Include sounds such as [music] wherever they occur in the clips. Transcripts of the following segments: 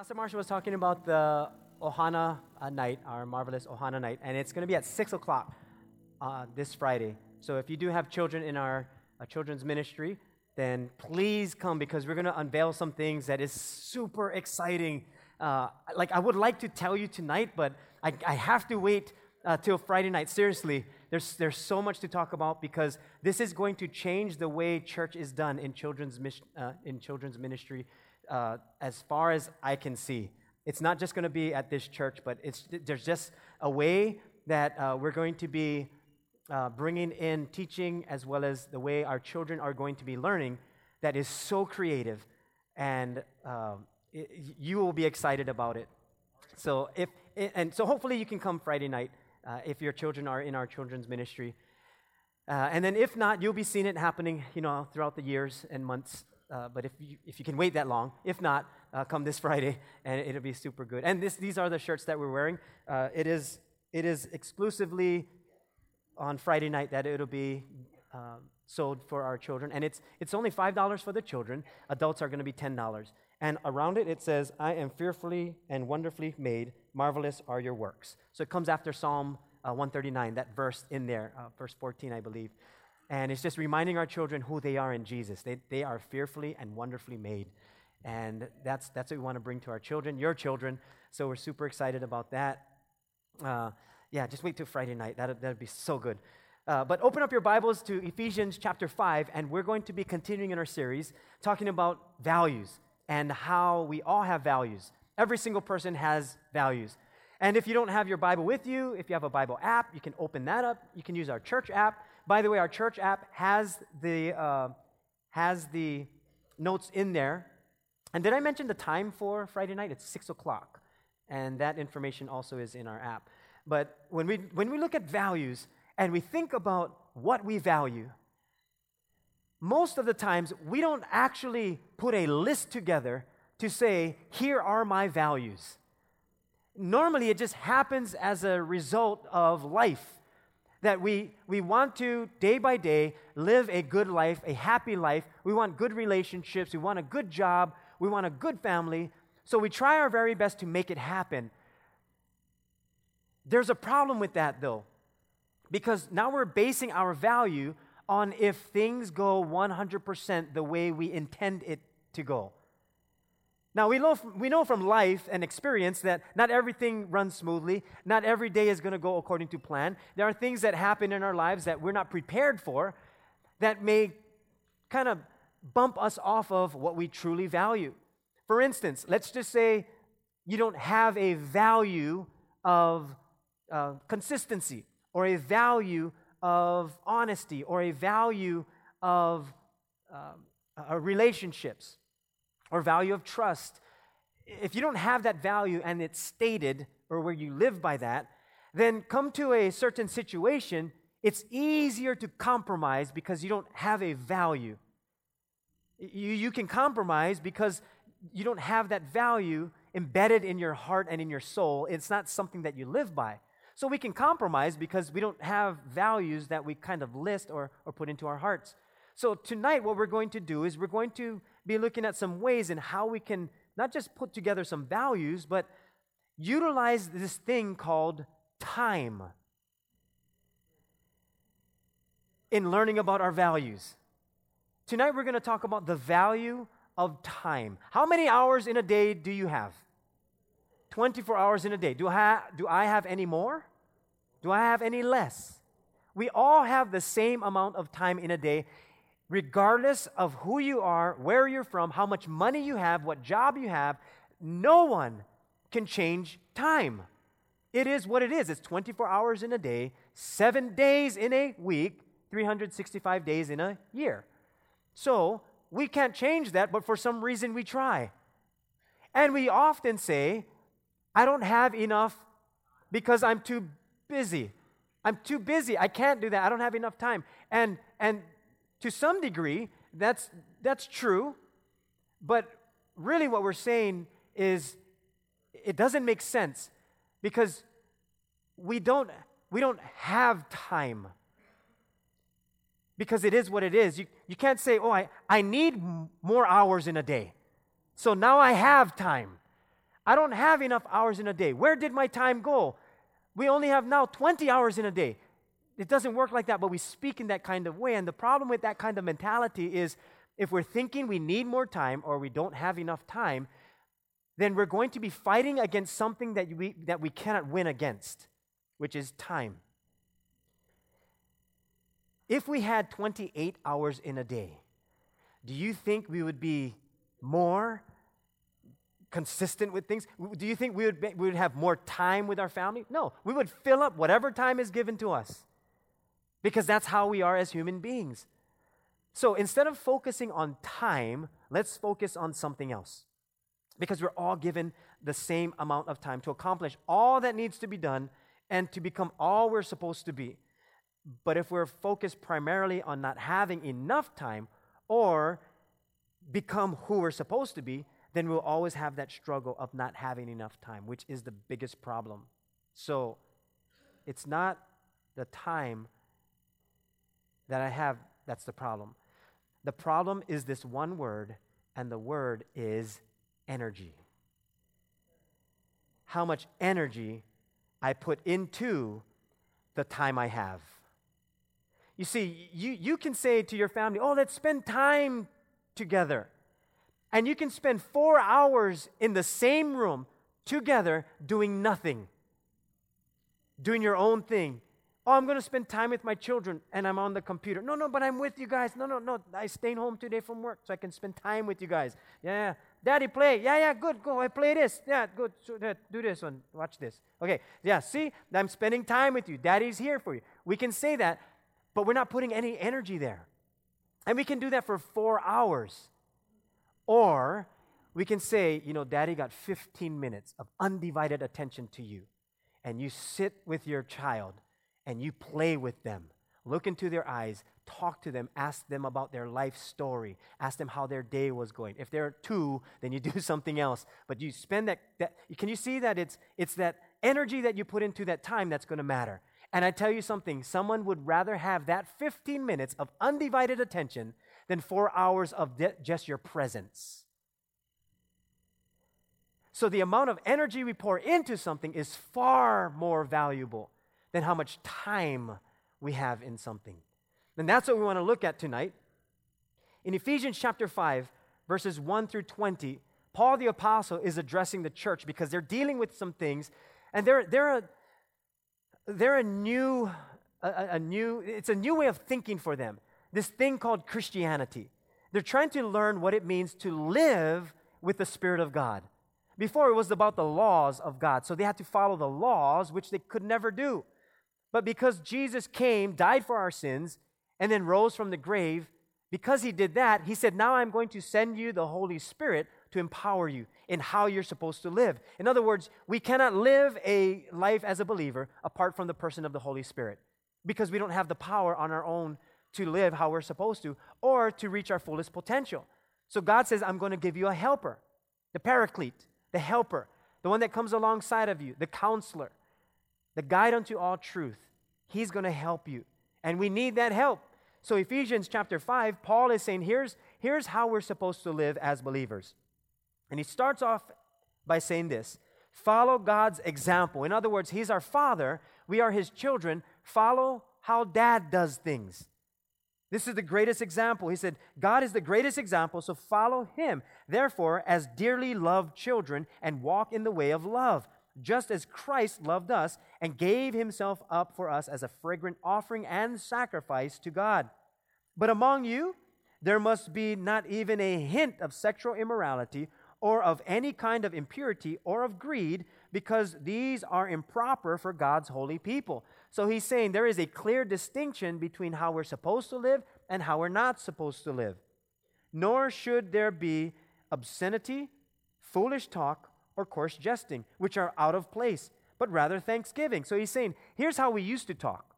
Pastor Marshall was talking about the Ohana uh, night, our marvelous Ohana night, and it's going to be at 6 o'clock uh, this Friday. So if you do have children in our uh, children's ministry, then please come because we're going to unveil some things that is super exciting. Uh, like, I would like to tell you tonight, but I, I have to wait uh, till Friday night. Seriously, there's, there's so much to talk about because this is going to change the way church is done in children's, uh, in children's ministry uh, as far as I can see. It's not just going to be at this church, but it's, there's just a way that uh, we're going to be uh, bringing in teaching as well as the way our children are going to be learning that is so creative. And um, it, you will be excited about it. So if and so hopefully you can come Friday night uh, if your children are in our children's ministry. Uh, and then if not, you'll be seeing it happening, you know, throughout the years and months. Uh, but if you, if you can wait that long, if not, uh, come this [laughs] Friday and it'll be super good. And this, these are the shirts that we're wearing. Uh, it, is, it is exclusively on Friday night that it'll be uh, sold for our children. And it's, it's only $5 for the children. Adults are going to be $10. And around it, it says, I am fearfully and wonderfully made. Marvelous are your works. So it comes after Psalm uh, 139, that verse in there, uh, verse 14, I believe. And it's just reminding our children who they are in Jesus. They, they are fearfully and wonderfully made. And that's, that's what we want to bring to our children, your children. So we're super excited about that. Uh, yeah, just wait till Friday night. That'd, that'd be so good. Uh, but open up your Bibles to Ephesians chapter 5, and we're going to be continuing in our series talking about values and how we all have values. Every single person has values. And if you don't have your Bible with you, if you have a Bible app, you can open that up. You can use our church app. By the way, our church app has the, uh, has the notes in there. And did I mention the time for Friday night? It's 6 o'clock. And that information also is in our app. But when we, when we look at values and we think about what we value, most of the times we don't actually put a list together to say, here are my values. Normally, it just happens as a result of life that we, we want to, day by day, live a good life, a happy life. We want good relationships. We want a good job. We want a good family. So we try our very best to make it happen. There's a problem with that, though, because now we're basing our value on if things go 100% the way we intend it to go. Now, we know, we know from life and experience that not everything runs smoothly. Not every day is going to go according to plan. There are things that happen in our lives that we're not prepared for that may kind of bump us off of what we truly value. For instance, let's just say you don't have a value of uh, consistency or a value of honesty or a value of um, uh, relationships or value of trust, if you don't have that value and it's stated or where you live by that, then come to a certain situation, it's easier to compromise because you don't have a value. You, you can compromise because you don't have that value embedded in your heart and in your soul. It's not something that you live by. So we can compromise because we don't have values that we kind of list or, or put into our hearts. So tonight, what we're going to do is we're going to be looking at some ways in how we can not just put together some values, but utilize this thing called time in learning about our values. Tonight, we're going to talk about the value of time. How many hours in a day do you have? 24 hours in a day. Do I, ha- do I have any more? Do I have any less? We all have the same amount of time in a day, regardless of who you are, where you're from, how much money you have, what job you have. No one can change time. It is what it is. It's 24 hours in a day, seven days in a week, 365 days in a year. So we can't change that, but for some reason we try. And we often say, I don't have enough because I'm too busy. I'm too busy. I can't do that. I don't have enough time. And and to some degree, that's that's true. But really what we're saying is it doesn't make sense because we don't we don't have time. Because it is what it is. You, you can't say, oh, I, I need more hours in a day. So now I have time. I don't have enough hours in a day. Where did my time go? We only have now 20 hours in a day. It doesn't work like that, but we speak in that kind of way. And the problem with that kind of mentality is if we're thinking we need more time or we don't have enough time, then we're going to be fighting against something that we, that we cannot win against, which is time. If we had 28 hours in a day, do you think we would be more consistent with things? Do you think we would, be, we would have more time with our family? No, we would fill up whatever time is given to us because that's how we are as human beings. So instead of focusing on time, let's focus on something else because we're all given the same amount of time to accomplish all that needs to be done and to become all we're supposed to be. But if we're focused primarily on not having enough time or become who we're supposed to be, then we'll always have that struggle of not having enough time, which is the biggest problem. So it's not the time that I have that's the problem. The problem is this one word, and the word is energy. How much energy I put into the time I have. You see, you, you can say to your family, oh, let's spend time together. And you can spend four hours in the same room together doing nothing, doing your own thing. Oh, I'm going to spend time with my children and I'm on the computer. No, no, but I'm with you guys. No, no, no. I stayed home today from work so I can spend time with you guys. Yeah, yeah. Daddy, play. Yeah, yeah, good. Go. I play this. Yeah, good. So, do this one. Watch this. Okay. Yeah, see, I'm spending time with you. Daddy's here for you. We can say that, but we're not putting any energy there. And we can do that for four hours. Or we can say, you know, daddy got 15 minutes of undivided attention to you. And you sit with your child and you play with them. Look into their eyes, talk to them, ask them about their life story, ask them how their day was going. If they're two, then you [laughs] do something else. But you spend that, that can you see that it's, it's that energy that you put into that time that's going to matter? And I tell you something, someone would rather have that 15 minutes of undivided attention than four hours of de- just your presence. So the amount of energy we pour into something is far more valuable than how much time we have in something. And that's what we want to look at tonight. In Ephesians chapter 5, verses 1 through 20, Paul the Apostle is addressing the church because they're dealing with some things, and they're, they're, a, they're a new, a, a new, it's a new way of thinking for them this thing called Christianity. They're trying to learn what it means to live with the Spirit of God. Before it was about the laws of God, so they had to follow the laws, which they could never do. But because Jesus came, died for our sins, and then rose from the grave, because he did that, he said, Now I'm going to send you the Holy Spirit to empower you in how you're supposed to live. In other words, we cannot live a life as a believer apart from the person of the Holy Spirit because we don't have the power on our own to live how we're supposed to or to reach our fullest potential. So God says, I'm going to give you a helper, the paraclete, the helper, the one that comes alongside of you, the counselor, the guide unto all truth. He's going to help you. And we need that help. So, Ephesians chapter 5, Paul is saying, here's, here's how we're supposed to live as believers. And he starts off by saying this follow God's example. In other words, He's our Father, we are His children. Follow how Dad does things. This is the greatest example. He said, God is the greatest example, so follow him. Therefore, as dearly loved children, and walk in the way of love, just as Christ loved us and gave himself up for us as a fragrant offering and sacrifice to God. But among you, there must be not even a hint of sexual immorality or of any kind of impurity or of greed, because these are improper for God's holy people. So he's saying there is a clear distinction between how we're supposed to live and how we're not supposed to live. Nor should there be obscenity, foolish talk, or coarse jesting, which are out of place, but rather thanksgiving. So he's saying, here's how we used to talk.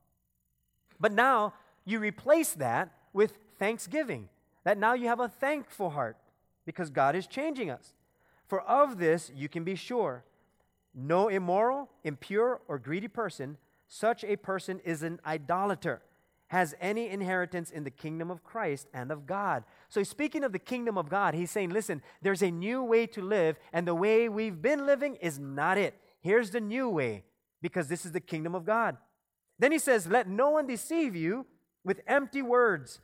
But now you replace that with thanksgiving. That now you have a thankful heart because God is changing us. For of this you can be sure no immoral, impure, or greedy person such a person is an idolater, has any inheritance in the kingdom of Christ and of God. So he's speaking of the kingdom of God. He's saying, listen, there's a new way to live, and the way we've been living is not it. Here's the new way, because this is the kingdom of God. Then he says, Let no one deceive you with empty words.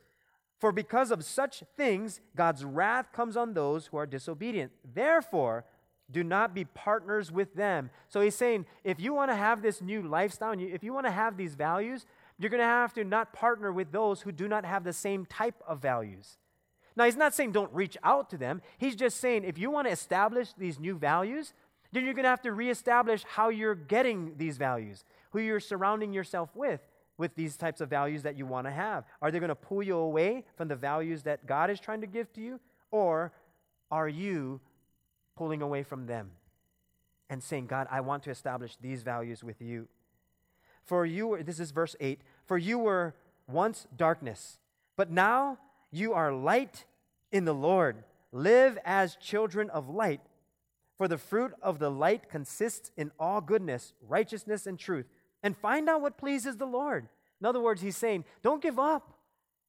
For because of such things, God's wrath comes on those who are disobedient. Therefore, do not be partners with them. So he's saying, if you want to have this new lifestyle, if you want to have these values, you're going to have to not partner with those who do not have the same type of values. Now, he's not saying don't reach out to them. He's just saying if you want to establish these new values, then you're going to have to reestablish how you're getting these values, who you're surrounding yourself with, with these types of values that you want to have. Are they going to pull you away from the values that God is trying to give to you? Or are you pulling away from them and saying, God, I want to establish these values with you? For you were, this is verse 8, for you were once darkness, but now you are light in the Lord. Live as children of light. For the fruit of the light consists in all goodness, righteousness, and truth. And find out what pleases the Lord. In other words, he's saying, don't give up.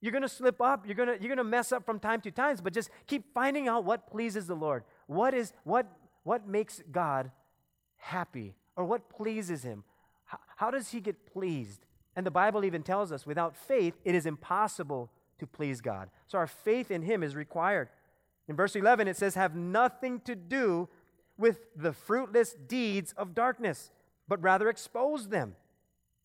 You're going to slip up. You're going to, you're going to mess up from time to time, but just keep finding out what pleases the Lord. What is what what makes God happy or what pleases him? How, how does he get pleased? And the Bible even tells us without faith, it is impossible to please God. So our faith in him is required. In verse 11, it says, Have nothing to do with the fruitless deeds of darkness, but rather expose them.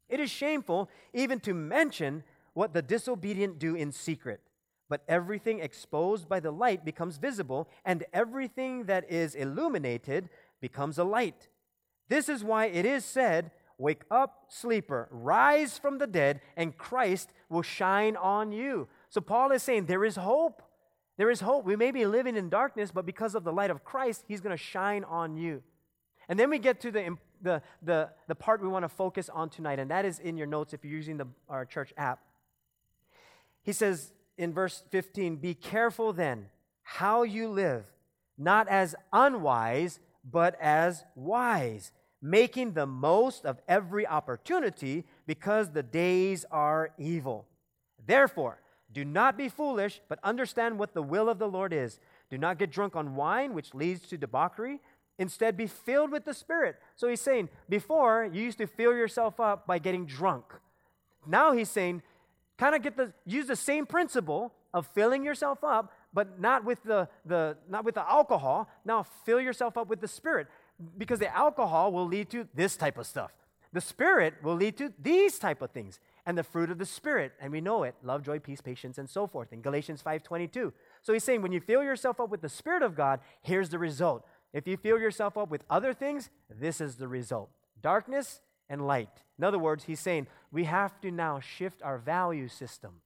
It is shameful even to mention what the disobedient do in secret. But everything exposed by the light becomes visible, and everything that is illuminated becomes a light. This is why it is said, Wake up, sleeper, rise from the dead, and Christ will shine on you. So Paul is saying there is hope. There is hope. We may be living in darkness, but because of the light of Christ, he's going to shine on you. And then we get to the, the, the, the part we want to focus on tonight, and that is in your notes if you're using the, our church app. He says in verse 15, Be careful then how you live, not as unwise, but as wise making the most of every opportunity because the days are evil. Therefore, do not be foolish, but understand what the will of the Lord is. Do not get drunk on wine, which leads to debauchery. Instead, be filled with the Spirit. So he's saying, before you used to fill yourself up by getting drunk. Now he's saying, kind of get the use the same principle of filling yourself up, but not with the, the not with the alcohol. Now fill yourself up with the Spirit because the alcohol will lead to this type of stuff. The spirit will lead to these type of things. And the fruit of the spirit, and we know it, love, joy, peace, patience, and so forth in Galatians 5:22. So he's saying when you fill yourself up with the spirit of God, here's the result. If you fill yourself up with other things, this is the result. Darkness and light. In other words, he's saying we have to now shift our value system.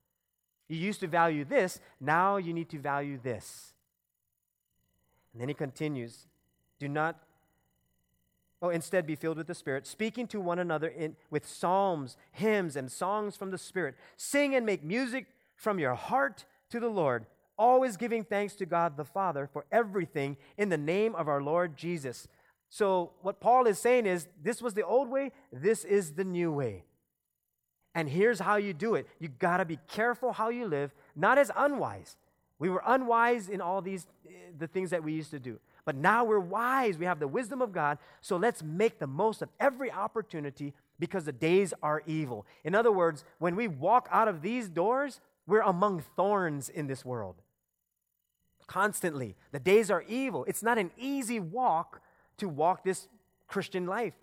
You used to value this, now you need to value this. And then he continues, do not Oh, instead, be filled with the Spirit, speaking to one another in, with psalms, hymns, and songs from the Spirit. Sing and make music from your heart to the Lord, always giving thanks to God the Father for everything in the name of our Lord Jesus. So, what Paul is saying is this was the old way, this is the new way. And here's how you do it you got to be careful how you live, not as unwise. We were unwise in all these, eh, the things that we used to do. But now we're wise. We have the wisdom of God. So let's make the most of every opportunity because the days are evil. In other words, when we walk out of these doors, we're among thorns in this world. Constantly. The days are evil. It's not an easy walk to walk this Christian life.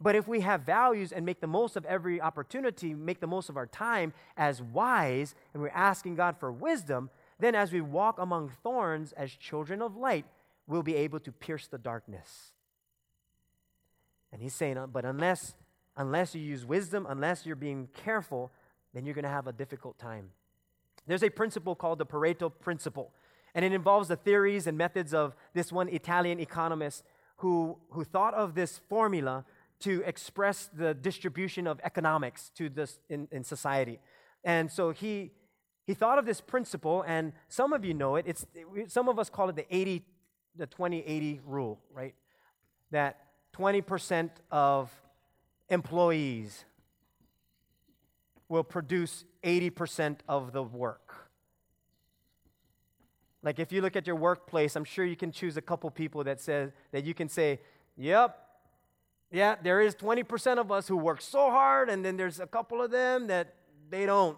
But if we have values and make the most of every opportunity, make the most of our time as wise, and we're asking God for wisdom, then as we walk among thorns as children of light, will be able to pierce the darkness. And he's saying, uh, but unless, unless you use wisdom, unless you're being careful, then you're going to have a difficult time. There's a principle called the Pareto principle, and it involves the theories and methods of this one Italian economist who, who thought of this formula to express the distribution of economics to this in, in society. And so he, he thought of this principle, and some of you know it. It's, some of us call it the 80 the 2080 rule, right? That 20% of employees will produce 80% of the work. Like if you look at your workplace, I'm sure you can choose a couple people that says that you can say, "Yep, yeah, there is 20% of us who work so hard, and then there's a couple of them that they don't."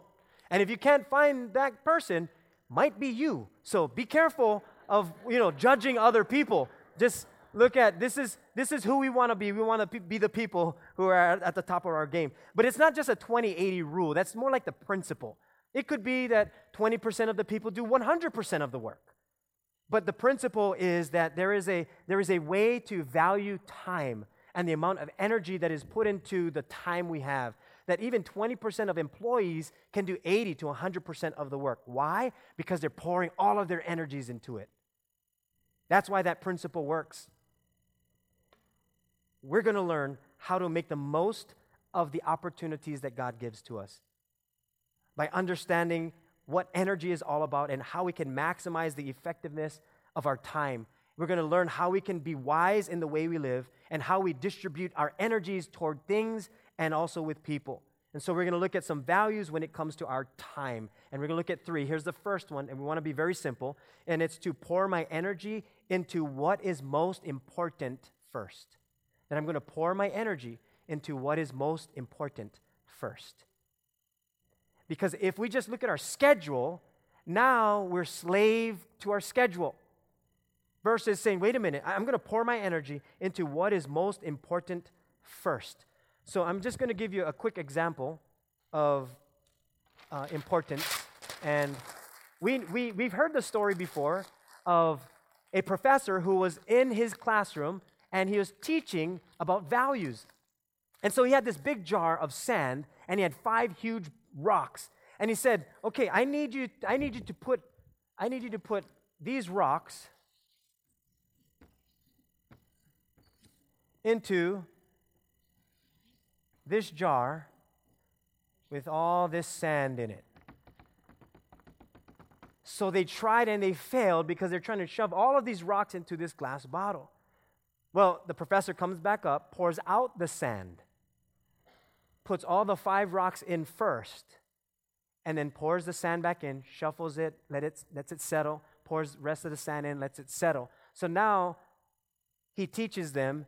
And if you can't find that person, might be you. So be careful of you know judging other people. Just look at this is this is who we want to be. We want to be the people who are at the top of our game. But it's not just a 20-80 rule. That's more like the principle. It could be that 20% of the people do 100% of the work. But the principle is that there is a there is a way to value time and the amount of energy that is put into the time we have that even 20% of employees can do 80 to 100% of the work. Why? Because they're pouring all of their energies into it that's why that principle works we're going to learn how to make the most of the opportunities that God gives to us by understanding what energy is all about and how we can maximize the effectiveness of our time. We're going to learn how we can be wise in the way we live and how we distribute our energies toward things and also with people. And so we're going to look at some values when it comes to our time. And we're going to look at three. Here's the first one, and we want to be very simple, and it's to pour my energy into what is most important first that I'm going to pour my energy into what is most important first. Because if we just look at our schedule, now we're slave to our schedule. Versus saying, wait a minute, I'm going to pour my energy into what is most important first. So I'm just going to give you a quick example of uh, importance. And we, we, we've heard the story before of a professor who was in his classroom and he was teaching about values. And so he had this big jar of sand and he had five huge rocks. And he said, "Okay, I need you I need you to put I need you to put these rocks into this jar with all this sand in it. So they tried and they failed because they're trying to shove all of these rocks into this glass bottle. Well, the professor comes back up, pours out the sand, puts all the five rocks in first, and then pours the sand back in, shuffles it, let it lets it settle, pours the rest of the sand in, lets it settle. So now he teaches them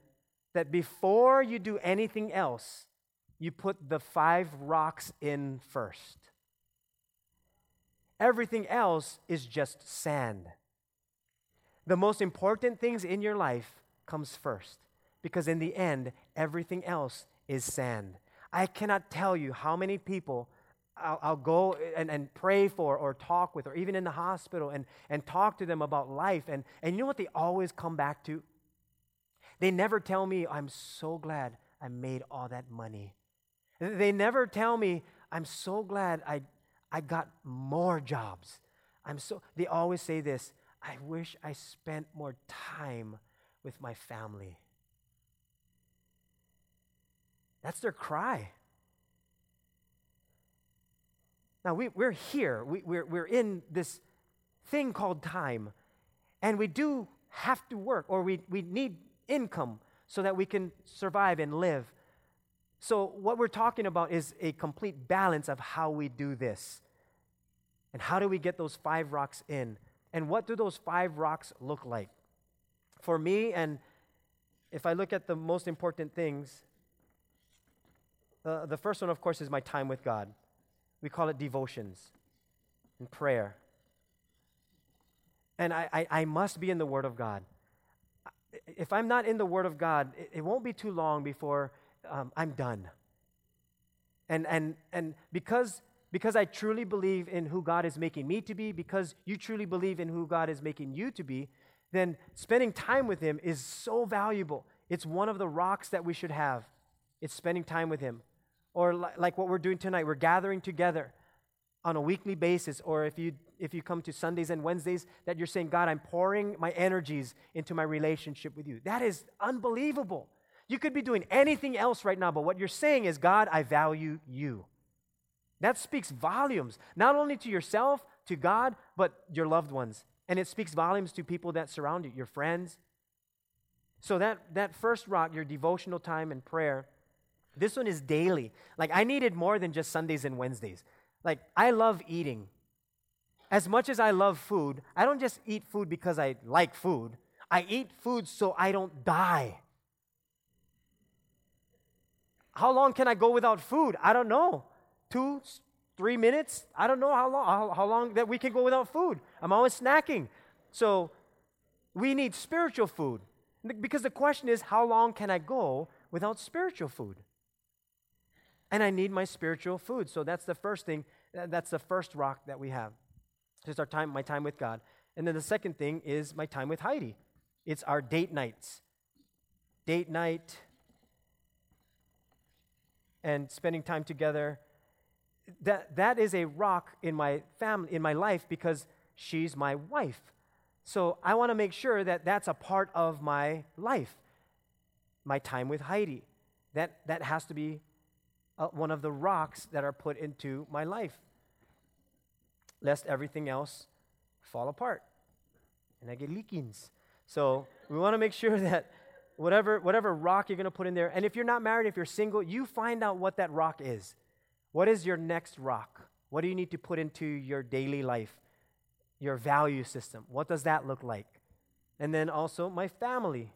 that before you do anything else, you put the five rocks in first. Everything else is just sand. The most important things in your life comes first. Because in the end, everything else is sand. I cannot tell you how many people I'll, I'll, go and, and pray for or talk with, or even in the hospital and, and talk to them about life. And, and you know what they always come back to? They never tell me, I'm so glad I made all that money. They never tell me, I'm so glad I, I got more jobs. I'm so, they always say this I wish I spent more time with my family. That's their cry. Now, we, we're here, we, we're, we're in this thing called time, and we do have to work, or we, we need income so that we can survive and live. So, what we're talking about is a complete balance of how we do this. And how do we get those five rocks in? And what do those five rocks look like? For me, and if I look at the most important things, uh, the first one, of course, is my time with God. We call it devotions and prayer. And I, I, I, must be in the Word of God. If I'm not in the Word of God, it, it won't be too long before um, I'm done. And, and, and because, because I truly believe in who God is making me to be, because you truly believe in who God is making you to be, then spending time with Him is so valuable. It's one of the rocks that we should have. It's spending time with Him. Or li- like what we're doing tonight, we're gathering together on a weekly basis, or if you if you come to Sundays and Wednesdays, that you're saying, God, I'm pouring my energies into my relationship with you. That is unbelievable. You could be doing anything else right now, but what you're saying is, God, I value you. That speaks volumes, not only to yourself, to God, but your loved ones. And it speaks volumes to people that surround you, your friends. So that, that first rock, your devotional time and prayer, this one is daily. Like I needed more than just Sundays and Wednesdays. Like, I love eating. As much as I love food, I don't just eat food because I like food. I eat food so I don't die. How long can I go without food? I don't know. Two, three minutes? I don't know how long, how, how long that we can go without food. I'm always snacking. So we need spiritual food. Because the question is, how long can I go without spiritual food? And I need my spiritual food. So that's the first thing. That's the first rock that we have. Just our time, my time with God. And then the second thing is my time with Heidi. It's our date nights. Date night and spending time together. That, that is a rock in my family, in my life, because she's my wife. So I want to make sure that that's a part of my life. My time with Heidi. That, that has to be uh, one of the rocks that are put into my life, lest everything else fall apart and I get leakings. So we want to make sure [laughs] that whatever, whatever rock you're going to put in there, and if you're not married, if you're single, you find out what that rock is. What is your next rock? What do you need to put into your daily life, your value system? What does that look like? And then also my family.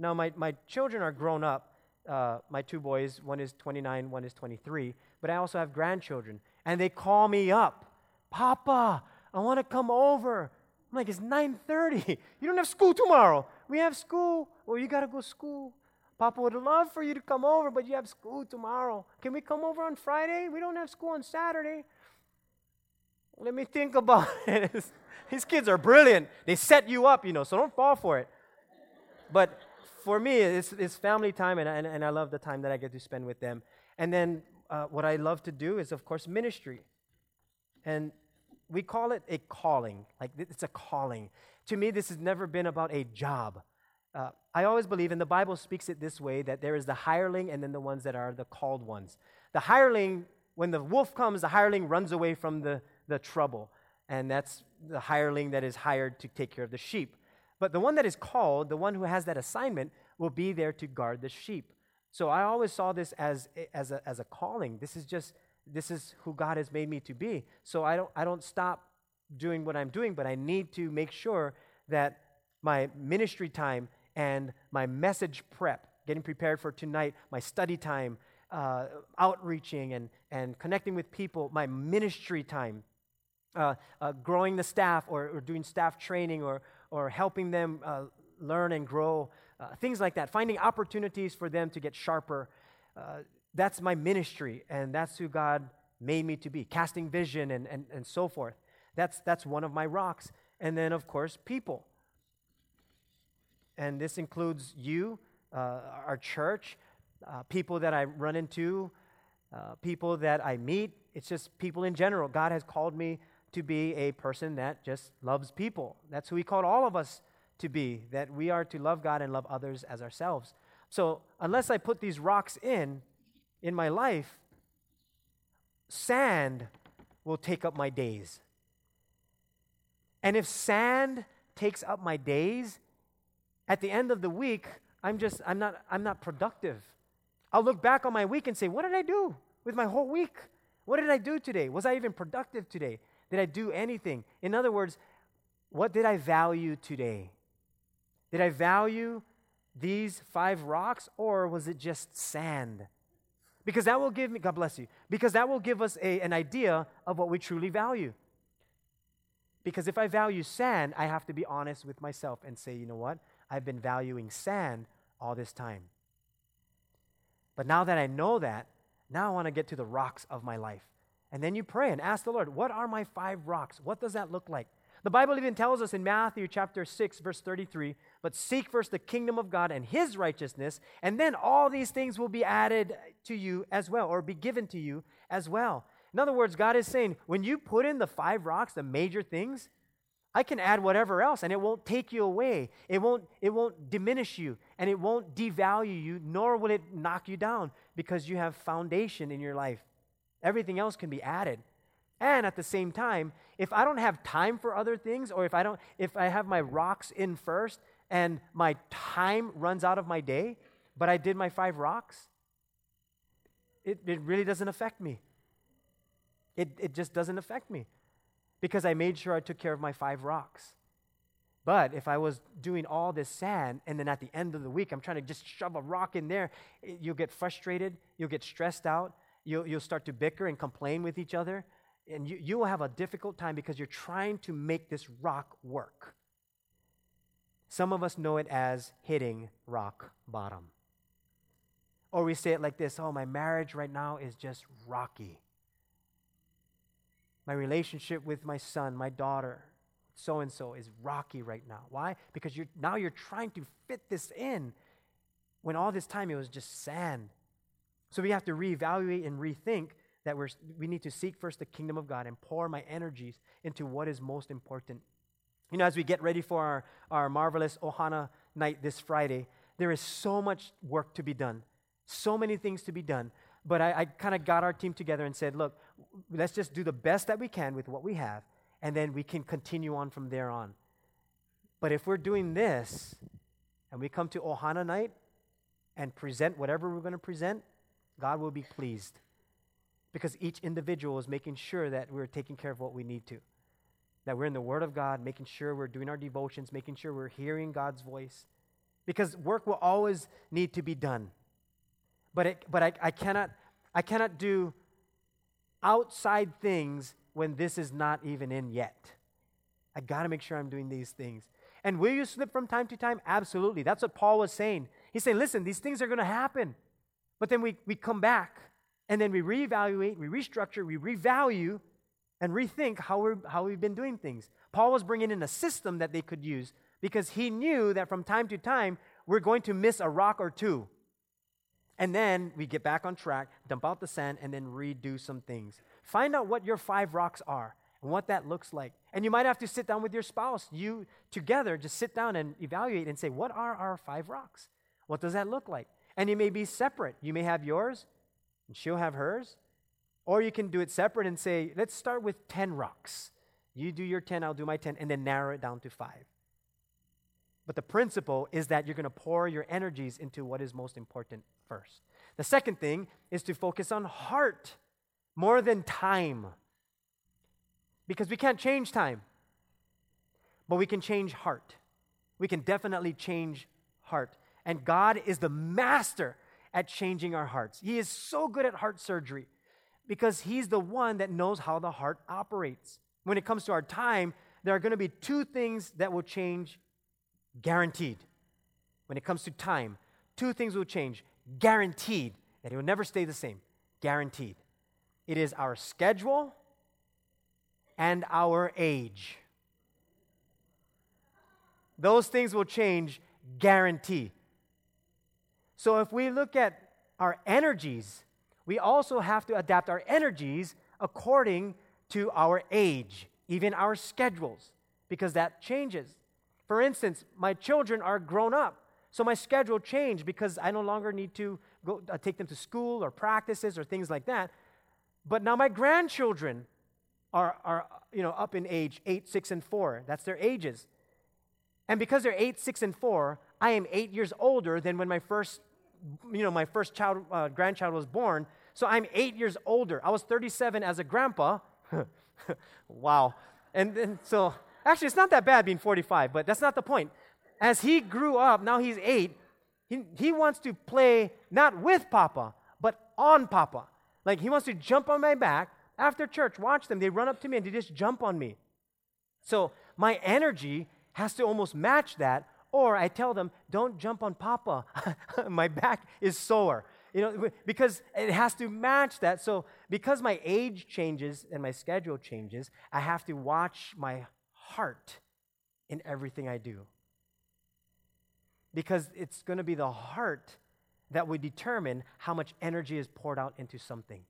Now, my, my children are grown up, uh, my two boys, one is 29, one is 23, but I also have grandchildren. And they call me up, Papa, I want to come over. I'm like, it's 9.30. [laughs] You don't have school tomorrow. We have school. Well, you got to go to school. Papa would love for you to come over, but you have school tomorrow. Can we come over on Friday? We don't have school on Saturday. Let me think [laughs] about it. These kids are brilliant. They set you up, you know, so don't fall for it. But for me, it's, it's family time, and, and, and I love the time that I get to spend with them. And then uh, what I love to do is, of course, ministry. And we call it a calling. Like it's a calling. To me, this has never been about a job. Uh, I always believe, and the Bible speaks it this way, that there is the hireling and then the ones that are the called ones. The hireling, when the wolf comes, the hireling runs away from the, the trouble. And that's the hireling that is hired to take care of the sheep. But the one that is called, the one who has that assignment, will be there to guard the sheep. So I always saw this as, as, a, as a calling. This is just, this is who God has made me to be. So I don't, I don't stop doing what I'm doing, but I need to make sure that my ministry time and my message prep, getting prepared for tonight, my study time, uh, outreaching and, and connecting with people, my ministry time, uh, uh, growing the staff or, or, doing staff training or, or helping them uh, learn and grow, uh, things like that, finding opportunities for them to get sharper. Uh, that's my ministry, and that's who God made me to be, casting vision and, and, and so forth. That's, that's one of my rocks. And then, of course, people. And this includes you, uh, our church, uh, people that I run into, uh, people that I meet. It's just people in general. God has called me to be a person that just loves people. That's who He called all of us to be, that we are to love God and love others as ourselves. So, unless I put these rocks in, in my life, sand will take up my days. And if sand takes up my days, at the end of the week, I'm just, I'm not, I'm not productive. I'll look back on my week and say, what did I do with my whole week? What did I do today? Was I even productive today? Did I do anything? In other words, what did I value today? Did I value these five rocks or was it just sand? Because that will give me, God bless you, because that will give us a, an idea of what we truly value. Because if I value sand, I have to be honest with myself and say, you know what? I've been valuing sand all this time. But now that I know that, now I want to get to the rocks of my life. And then you pray and ask the Lord, what are my five rocks? What does that look like? The Bible even tells us in Matthew chapter 6, verse 33, but seek first the kingdom of God and his righteousness, and then all these things will be added to you as well, or be given to you as well. In other words, God is saying, when you put in the five rocks, the major things, I can add whatever else, and it won't take you away. It won't, it won't diminish you, and it won't devalue you, nor will it knock you down because you have foundation in your life. Everything else can be added. And at the same time, if I don't have time for other things, or if I don't, if I have my rocks in first and my time runs out of my day, but I did my five rocks, it, it really doesn't affect me. It, it just doesn't affect me because I made sure I took care of my five rocks. But if I was doing all this sand and then at the end of the week I'm trying to just shove a rock in there, you'll get frustrated, you'll get stressed out, you'll, you'll start to bicker and complain with each other, and you, you will have a difficult time because you're trying to make this rock work. Some of us know it as hitting rock bottom. Or we say it like this oh, my marriage right now is just rocky. My relationship with my son, my daughter, so and so is rocky right now. Why? Because you're, now you're trying to fit this in when all this time it was just sand. So we have to reevaluate and rethink that we're, we need to seek first the kingdom of God and pour my energies into what is most important. You know, as we get ready for our, our marvelous Ohana night this Friday, there is so much work to be done, so many things to be done. But I, I kind of got our team together and said, look, let's just do the best that we can with what we have and then we can continue on from there on. But if we're doing this and we come to Ohana night and present whatever we're going to present, God will be pleased. Because each individual is making sure that we're taking care of what we need to. That we're in the Word of God, making sure we're doing our devotions, making sure we're hearing God's voice. Because work will always need to be done. But, it, but I, I, cannot, I cannot do outside things when this is not even in yet. I got to make sure I'm doing these things. And will you slip from time to time? Absolutely. That's what Paul was saying. He's saying, listen, these things are going to happen. But then we, we come back and then we reevaluate, we restructure, we revalue, and rethink how, we're, how we've been doing things. Paul was bringing in a system that they could use because he knew that from time to time we're going to miss a rock or two. And then we get back on track, dump out the sand, and then redo some things. Find out what your five rocks are and what that looks like. And you might have to sit down with your spouse, you together, just sit down and evaluate and say, what are our five rocks? What does that look like? And you may be separate. You may have yours, and she'll have hers. Or you can do it separate and say, let's start with 10 rocks. You do your 10, I'll do my 10, and then narrow it down to five. But the principle is that you're going to pour your energies into what is most important first. The second thing is to focus on heart more than time. Because we can't change time, but we can change heart. We can definitely change heart. And God is the master at changing our hearts. He is so good at heart surgery because He's the one that knows how the heart operates. When it comes to our time, there are going to be two things that will change guaranteed. When it comes to time, two things will change guaranteed, that it will never stay the same. Guaranteed. It is our schedule and our age. Those things will change, guarantee. So if we look at our energies, we also have to adapt our energies according to our age, even our schedules, because that changes. For instance, my children are grown up, so my schedule changed because I no longer need to go uh, take them to school or practices or things like that. But now my grandchildren are, are you know, up in age, 8, 6, and 4. That's their ages. And because they're 8, 6, and 4, I am 8 years older than when my first, you know, my first child, uh, grandchild was born. So I'm 8 years older. I was 37 as a grandpa. [laughs] wow. And, and so, actually, it's not that bad being 45, but that's not the point. As he grew up, now he's 8, he, he wants to play not with Papa, but on Papa. Like he wants to jump on my back. After church, watch them. They run up to me and they just jump on me. So my energy has to almost match that. Or I tell them, don't jump on Papa. [laughs] my back is sore. You know, because it has to match that. So because my age changes and my schedule changes, I have to watch my heart in everything I do. Because it's going to be the heart that would determine how much energy is poured out into something.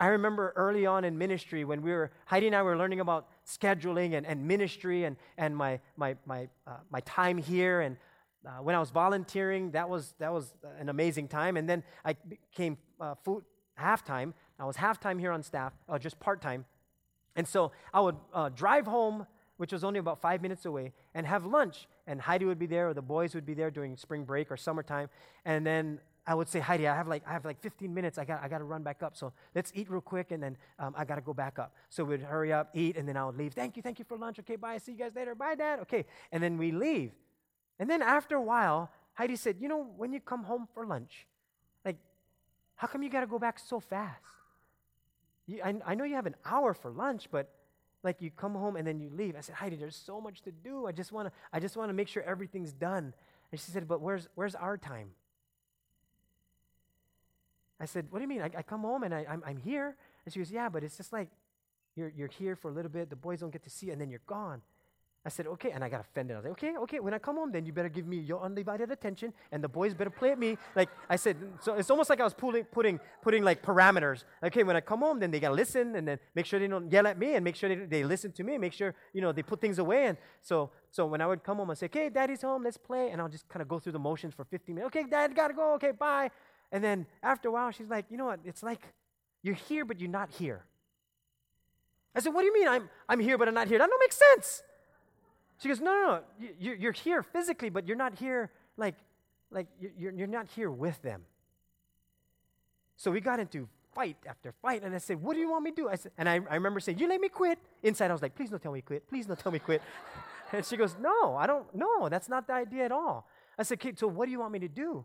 I remember early on in ministry when we were, Heidi and I were learning about scheduling and, and ministry and, and my, my, my, uh, my time here. And uh, when I was volunteering, that was, that was an amazing time. And then I became uh, full, half-time. I was half-time here on staff, uh, just part-time. And so I would uh, drive home which was only about five minutes away, and have lunch. And Heidi would be there, or the boys would be there during spring break or summertime. And then I would say, Heidi, I have like I have like 15 minutes. I got I got to run back up. So let's eat real quick, and then um, I got to go back up. So we'd hurry up, eat, and then I would leave. Thank you, thank you for lunch. Okay, bye. See you guys later. Bye, Dad. Okay, and then we leave. And then after a while, Heidi said, you know, when you come home for lunch, like, how come you got to go back so fast? You, I, I know you have an hour for lunch, but like you come home and then you leave. I said, Heidi, there's so much to do. I just want to I just want to make sure everything's done. And she said, but where's where's our time? I said, what do you mean? I, I come home and I, I'm, I'm here. And she goes, yeah, but it's just like you're, you're here for a little bit. The boys don't get to see you, and then you're gone. I said, okay. And I got offended. I was like, okay, okay. When I come home, then you better give me your undivided attention, and the boys better play at me. Like I said, so it's almost like I was pulling, putting, putting like parameters. Okay, when I come home, then they gotta listen, and then make sure they don't yell at me, and make sure they, they listen to me, make sure you know they put things away. And so, so when I would come home, I say, okay, Daddy's home, let's play, and I'll just kind of go through the motions for 15 minutes. Okay, Dad, gotta go. Okay, bye. And then after a while, she's like, you know what? It's like you're here, but you're not here. I said, what do you mean I'm, I'm here, but I'm not here? That don't make sense. She goes, no, no, no. You, you're here physically, but you're not here like, like you're, you're not here with them. So we got into fight after fight, and I said, what do you want me to do? I said, and I, I remember saying, you let me quit. Inside, I was like, please don't tell me quit. Please don't tell me quit. [laughs] and she goes, no, I don't, no, that's not the idea at all. I said, okay, so what do you want me to do?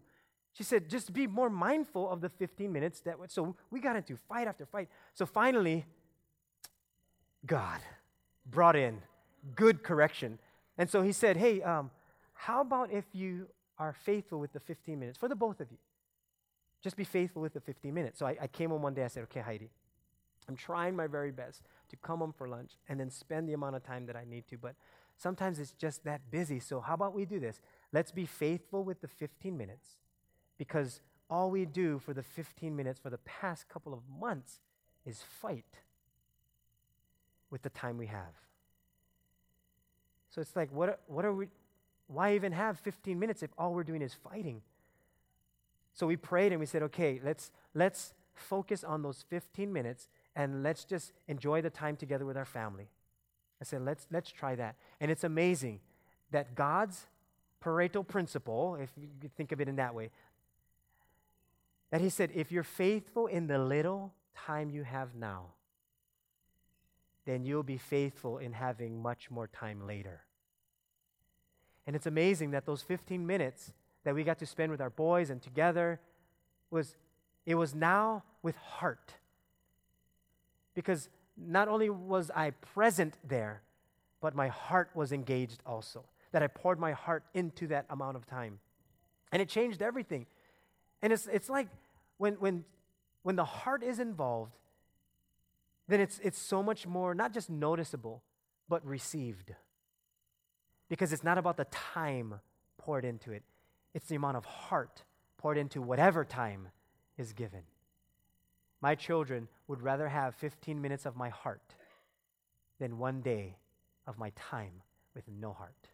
She said, just be more mindful of the 15 minutes that. So we got into fight after fight. So finally, God brought in good correction. And so he said, Hey, um, how about if you are faithful with the 15 minutes for the both of you? Just be faithful with the 15 minutes. So I, I came home one day, I said, Okay, Heidi, I'm trying my very best to come home for lunch and then spend the amount of time that I need to, but sometimes it's just that busy. So how about we do this? Let's be faithful with the 15 minutes because all we do for the 15 minutes for the past couple of months is fight with the time we have. So it's like, what, what are we, why even have 15 minutes if all we're doing is fighting? So we prayed and we said, okay, let's, let's focus on those 15 minutes and let's just enjoy the time together with our family. I said, let's, let's try that. And it's amazing that God's Pareto principle, if you think of it in that way, that He said, if you're faithful in the little time you have now, then you'll be faithful in having much more time later. And it's amazing that those 15 minutes that we got to spend with our boys and together was it was now with heart. Because not only was I present there, but my heart was engaged also. That I poured my heart into that amount of time. And it changed everything. And it's, it's like when, when, when the heart is involved, then it's, it's so much more, not just noticeable, but received. Because it's not about the time poured into it, it's the amount of heart poured into whatever time is given. My children would rather have 15 minutes of my heart than one day of my time with no heart.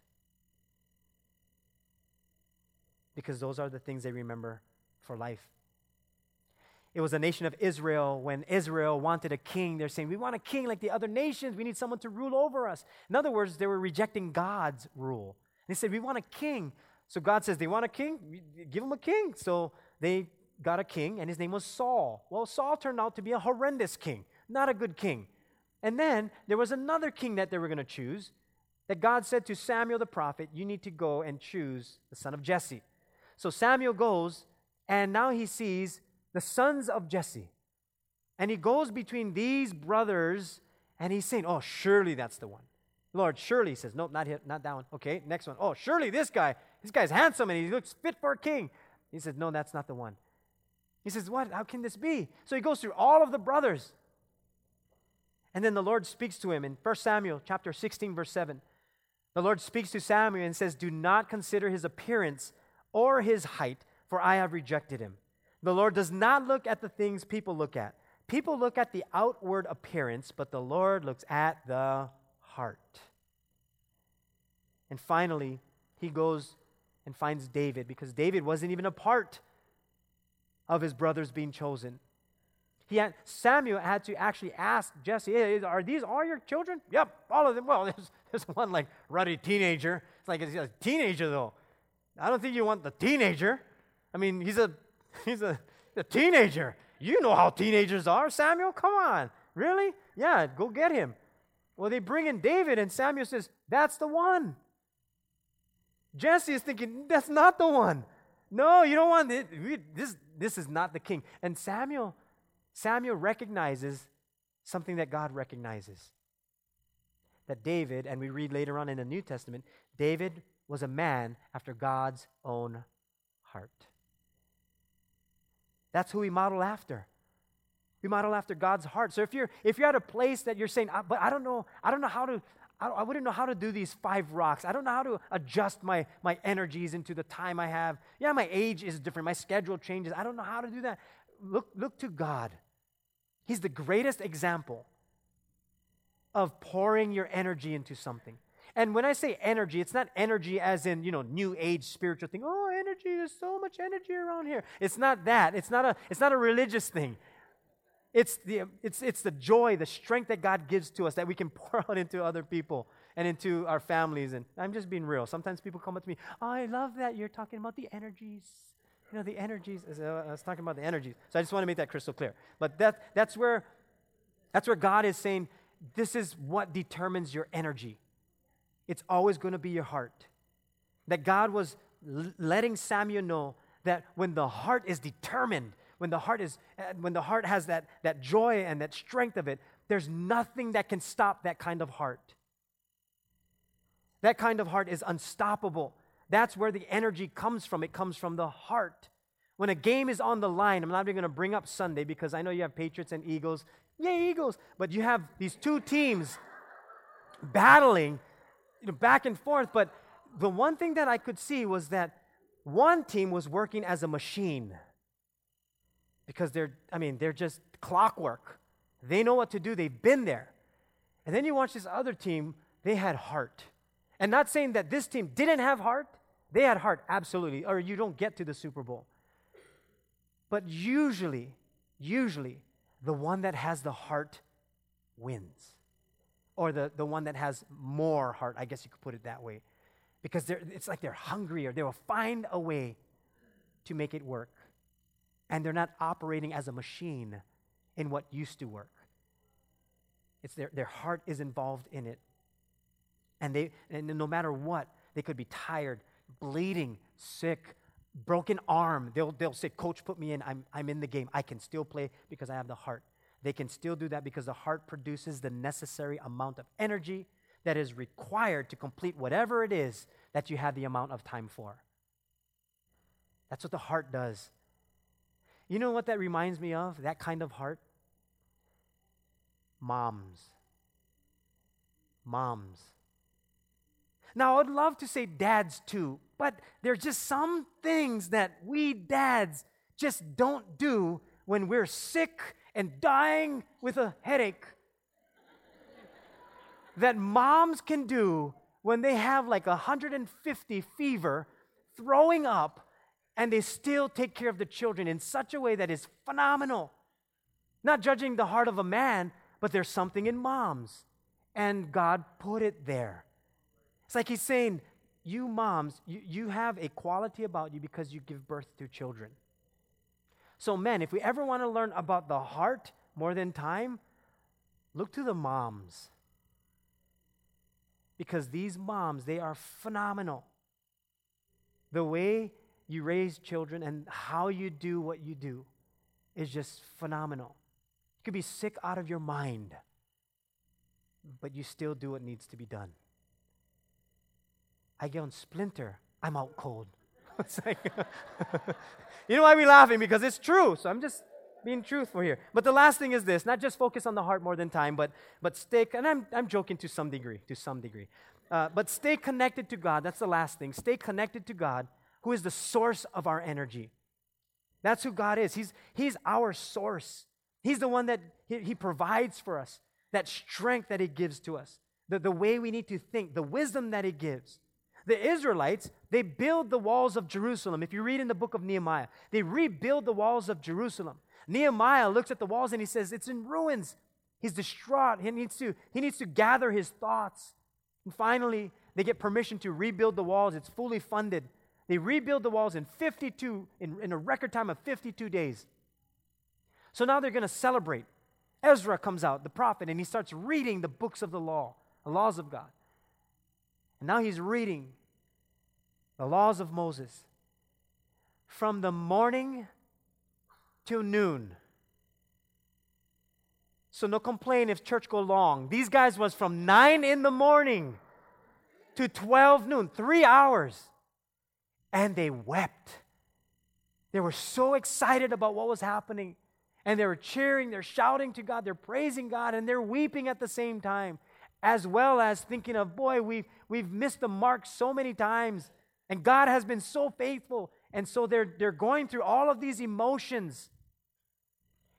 Because those are the things they remember for life. It was the nation of Israel when Israel wanted a king. They're saying, We want a king like the other nations. We need someone to rule over us. In other words, they were rejecting God's rule. They said, We want a king. So God says, They want a king? Give them a king. So they got a king, and his name was Saul. Well, Saul turned out to be a horrendous king, not a good king. And then there was another king that they were going to choose that God said to Samuel the prophet, You need to go and choose the son of Jesse. So Samuel goes, and now he sees the sons of Jesse. And he goes between these brothers and he's saying, Oh, surely that's the one. Lord, surely, he says, No, not, here, not that one. Okay, next one. Oh, surely this guy, this guy's handsome and he looks fit for a king. He says, No, that's not the one. He says, What? How can this be? So he goes through all of the brothers. And then the Lord speaks to him in 1 Samuel chapter 16, verse 7. The Lord speaks to Samuel and says, Do not consider his appearance or his height, for I have rejected him. The Lord does not look at the things people look at. People look at the outward appearance, but the Lord looks at the heart. And finally, he goes and finds David because David wasn't even a part of his brothers being chosen. He had, Samuel had to actually ask Jesse, Are these all your children? Yep, all of them. Well, [laughs] there's, there's one like ruddy teenager. It's like he's a teenager, though. I don't think you want the teenager. I mean, he's a [laughs] He's a, a teenager. You know how teenagers are, Samuel. Come on. Really? Yeah, go get him. Well, they bring in David, and Samuel says, That's the one. Jesse is thinking, That's not the one. No, you don't want. This, this is not the king. And Samuel, Samuel recognizes something that God recognizes. That David, and we read later on in the New Testament, David was a man after God's own heart. That's who we model after. We model after God's heart. So if you're if you're at a place that you're saying, ah, but I don't know, I don't know how to, I, I wouldn't know how to do these five rocks. I don't know how to adjust my my energies into the time I have. Yeah, my age is different. My schedule changes. I don't know how to do that. Look look to God. He's the greatest example of pouring your energy into something. And when I say energy, it's not energy as in, you know, new age spiritual thing. Oh, energy, there's so much energy around here. It's not that. It's not a, it's not a religious thing. It's the, it's, it's the joy, the strength that God gives to us that we can [laughs] pour out into other people and into our families. And I'm just being real. Sometimes people come up to me, oh, I love that you're talking about the energies. You know, the energies. Uh, I was talking about the energies. So I just want to make that crystal clear. But that, that's, where, that's where God is saying, this is what determines your energy. It's always going to be your heart. That God was letting Samuel know that when the heart is determined, when the heart is uh, when the heart has that, that joy and that strength of it, there's nothing that can stop that kind of heart. That kind of heart is unstoppable. That's where the energy comes from. It comes from the heart. When a game is on the line, I'm not even going to bring up Sunday because I know you have Patriots and Eagles. Yay, Eagles! But you have these two teams battling you know, back and forth. But the one thing that I could see was that one team was working as a machine because they're, I mean, they're just clockwork. They know what to do, they've been there. And then you watch this other team, they had heart. And not saying that this team didn't have heart, they had heart, absolutely, or you don't get to the Super Bowl. But usually, usually, the one that has the heart wins or the, the one that has more heart, I guess you could put it that way. Because it's like they're hungrier. They will find a way to make it work. And they're not operating as a machine in what used to work. It's their, their heart is involved in it. And, they, and no matter what, they could be tired, bleeding, sick, broken arm. They'll, they'll say, Coach, put me in. I'm, I'm in the game. I can still play because I have the heart. They can still do that because the heart produces the necessary amount of energy that is required to complete whatever it is that you have the amount of time for. That's what the heart does. You know what that reminds me of? That kind of heart? Moms. Moms. Now, I'd love to say dads too, but there's just some things that we dads just don't do when we're sick and dying with a headache that moms can do when they have like 150 fever, throwing up, and they still take care of the children in such a way that is phenomenal. Not judging the heart of a man, but there's something in moms, and God put it there. It's like He's saying, You moms, you, you have a quality about you because you give birth to children. So, men, if we ever want to learn about the heart more than time, look to the moms. Because these moms, they are phenomenal. The way you raise children and how you do what you do is just phenomenal. You could be sick out of your mind, but you still do what needs to be done. I get on Splinter, I'm out cold. [laughs] it's like [laughs] You know why we're laughing? Because it's true. So I'm just being truthful here. But the last thing is this not just focus on the heart more than time, but, but stay, and I'm, I'm joking to some degree, to some degree. Uh, but stay connected to God. That's the last thing. Stay connected to God, who is the source of our energy. That's who God is. He's, he's our source. He's the one that he, he provides for us, that strength that He gives to us, the, the way we need to think, the wisdom that He gives. The Israelites, they build the walls of Jerusalem. If you read in the book of Nehemiah, they rebuild the walls of Jerusalem. Nehemiah looks at the walls and he says, It's in ruins. He's distraught. He needs to, he needs to gather his thoughts. And finally, they get permission to rebuild the walls. It's fully funded. They rebuild the walls in 52, in, in a record time of 52 days. So now they're going to celebrate. Ezra comes out, the prophet, and he starts reading the books of the law, the laws of God. And now he's reading the laws of Moses from the morning till noon. So no complain if church go long. These guys was from 9 in the morning to 12 noon, 3 hours. And they wept. They were so excited about what was happening. And they were cheering, they're shouting to God, they're praising God, and they're weeping at the same time, as well as thinking of, boy, we've, we've missed the mark so many times, and God has been so faithful. And so they're, they're going through all of these emotions.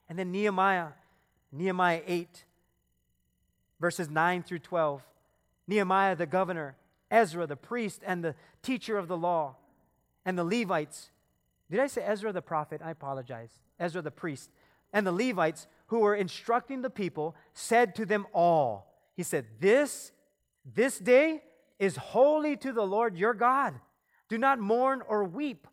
And then Nehemiah, Nehemiah 8, verses 9 through 12. Nehemiah the governor, Ezra the priest, and the teacher of the law, and the Levites. Did I say Ezra the prophet? I apologize. Ezra the priest. And the Levites who were instructing the people said to them all, He said, This, this day is holy to the Lord your God. Do not mourn or weep.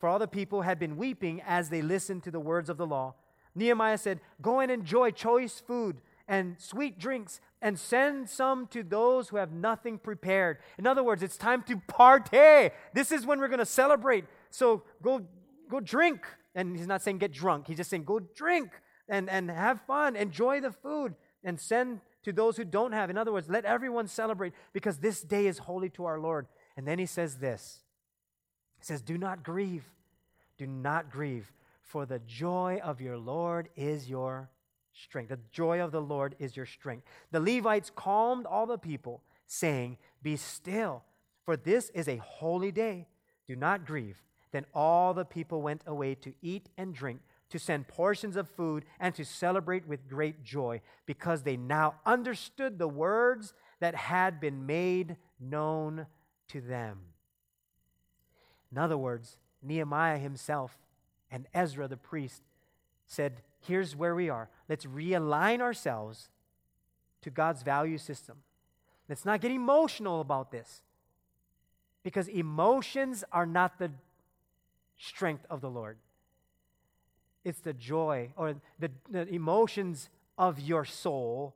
For all the people had been weeping as they listened to the words of the law. Nehemiah said, Go and enjoy choice food and sweet drinks and send some to those who have nothing prepared. In other words, it's time to party. This is when we're going to celebrate. So go, go drink. And he's not saying get drunk, he's just saying go drink and, and have fun, enjoy the food, and send to those who don't have. In other words, let everyone celebrate because this day is holy to our Lord. And then he says this He says, Do not grieve. Do not grieve, for the joy of your Lord is your strength. The joy of the Lord is your strength. The Levites calmed all the people, saying, Be still, for this is a holy day. Do not grieve. Then all the people went away to eat and drink, to send portions of food, and to celebrate with great joy, because they now understood the words that had been made known to them. In other words, Nehemiah himself and Ezra the priest said, Here's where we are. Let's realign ourselves to God's value system. Let's not get emotional about this because emotions are not the strength of the Lord. It's the joy or the, the emotions of your soul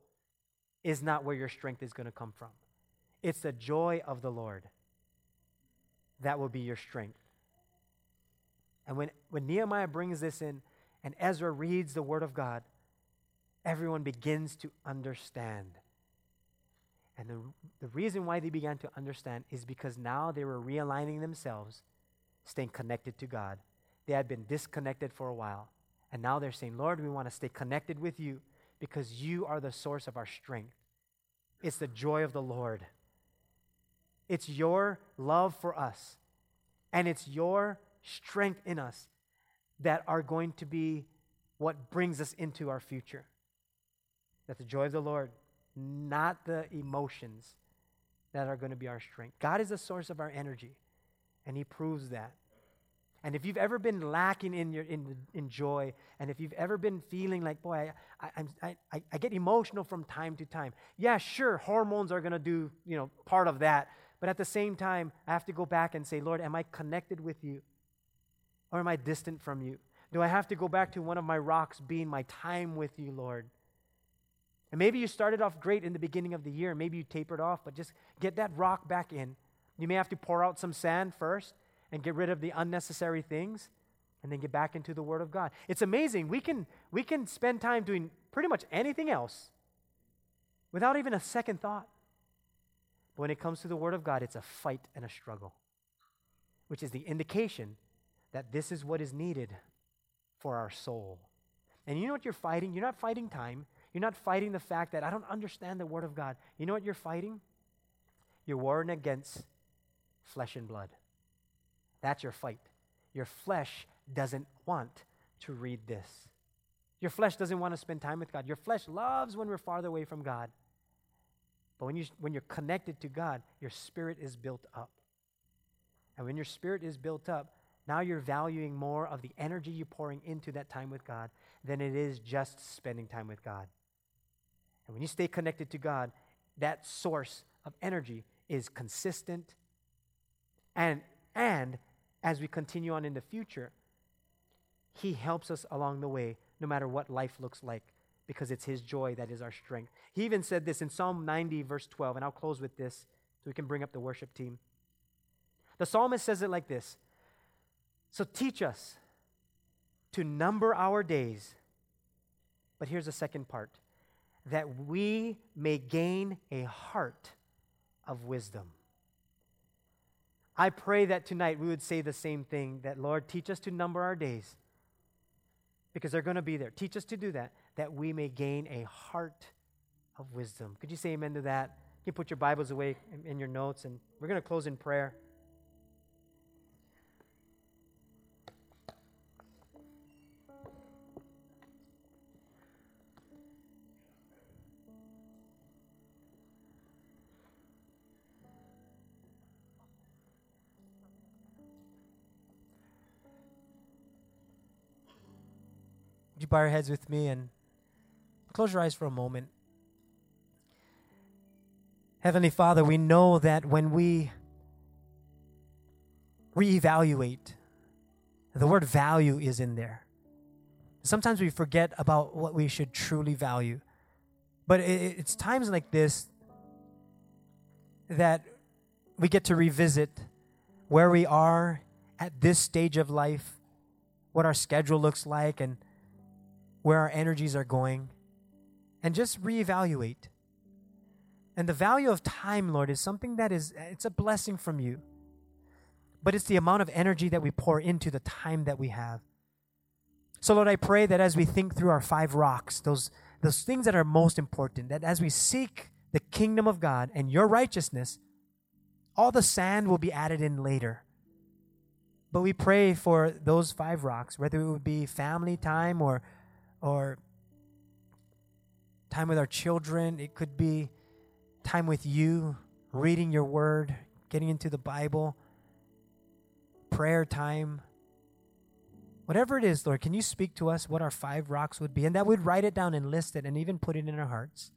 is not where your strength is going to come from. It's the joy of the Lord that will be your strength. And when, when Nehemiah brings this in and Ezra reads the Word of God, everyone begins to understand. And the, the reason why they began to understand is because now they were realigning themselves, staying connected to God. They had been disconnected for a while. And now they're saying, Lord, we want to stay connected with you because you are the source of our strength. It's the joy of the Lord. It's your love for us. And it's your strength in us that are going to be what brings us into our future. That the joy of the Lord, not the emotions that are going to be our strength. God is the source of our energy, and He proves that. And if you've ever been lacking in your in, in joy, and if you've ever been feeling like, boy, I, I, I, I get emotional from time to time. Yeah, sure, hormones are going to do you know part of that, but at the same time, I have to go back and say, Lord, am I connected with you? Or am I distant from you? Do I have to go back to one of my rocks being my time with you, Lord? And maybe you started off great in the beginning of the year. Maybe you tapered off, but just get that rock back in. You may have to pour out some sand first and get rid of the unnecessary things and then get back into the Word of God. It's amazing. We can, we can spend time doing pretty much anything else without even a second thought. But when it comes to the Word of God, it's a fight and a struggle, which is the indication that this is what is needed for our soul. And you know what you're fighting? You're not fighting time. You're not fighting the fact that I don't understand the Word of God. You know what you're fighting? You're warring against flesh and blood. That's your fight. Your flesh doesn't want to read this. Your flesh doesn't want to spend time with God. Your flesh loves when we're farther away from God. But when, you, when you're connected to God, your spirit is built up. And when your spirit is built up, now you're valuing more of the energy you're pouring into that time with God than it is just spending time with God. And when you stay connected to God, that source of energy is consistent and And as we continue on in the future, He helps us along the way, no matter what life looks like, because it's His joy that is our strength. He even said this in Psalm 90, verse 12, and I'll close with this so we can bring up the worship team. The psalmist says it like this So teach us to number our days. But here's the second part that we may gain a heart of wisdom. I pray that tonight we would say the same thing that, Lord, teach us to number our days because they're going to be there. Teach us to do that, that we may gain a heart of wisdom. Could you say amen to that? You can put your Bibles away in, your notes, and we're going to close in prayer. Bow your heads with me and close your eyes for a moment? Heavenly Father, we know that when we reevaluate, the word value is in there. Sometimes we forget about what we should truly value. But it's times like this that we get to revisit where we are at this stage of life, what our schedule looks like, and where our energies are going, and just reevaluate. And the value of time, Lord, is something that is it's a blessing from you. But it's the amount of energy that we pour into the time that we have. So Lord, I pray that as we think through our five rocks, those those things that are most important, that as we seek the kingdom of God and your righteousness, all the sand will be added in later. But we pray for those five rocks, whether it would be family time or or time with our children. It could be time with you, reading your word, getting into the Bible, prayer time. Whatever it is, Lord, can you speak to us what our five rocks would be? And that we'd write it down and list it and even put it in our hearts.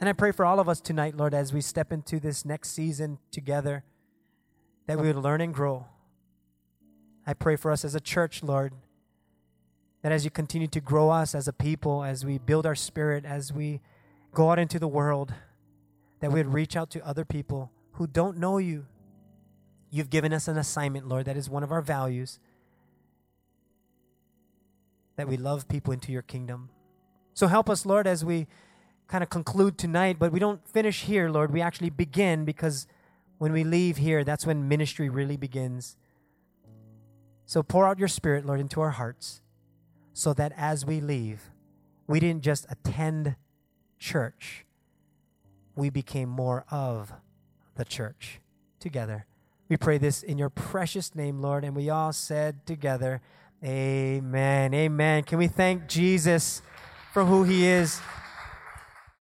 And I pray for all of us tonight, Lord, as we step into this next season together, that we would learn and grow. I pray for us as a church, Lord, that as you continue to grow us as a people, as we build our spirit, as we go out into the world, that we would reach out to other people who don't know you. You've given us an assignment, Lord, that is one of our values that we love people into your kingdom. So help us, Lord, as we kind of conclude tonight, but we don't finish here, Lord. We actually begin because when we leave here, that's when ministry really begins. So pour out your spirit, Lord, into our hearts so that as we leave, we didn't just attend church, we became more of the church together. We pray this in your precious name, Lord, and we all said together, Amen. Amen. Can we thank Jesus for who he is?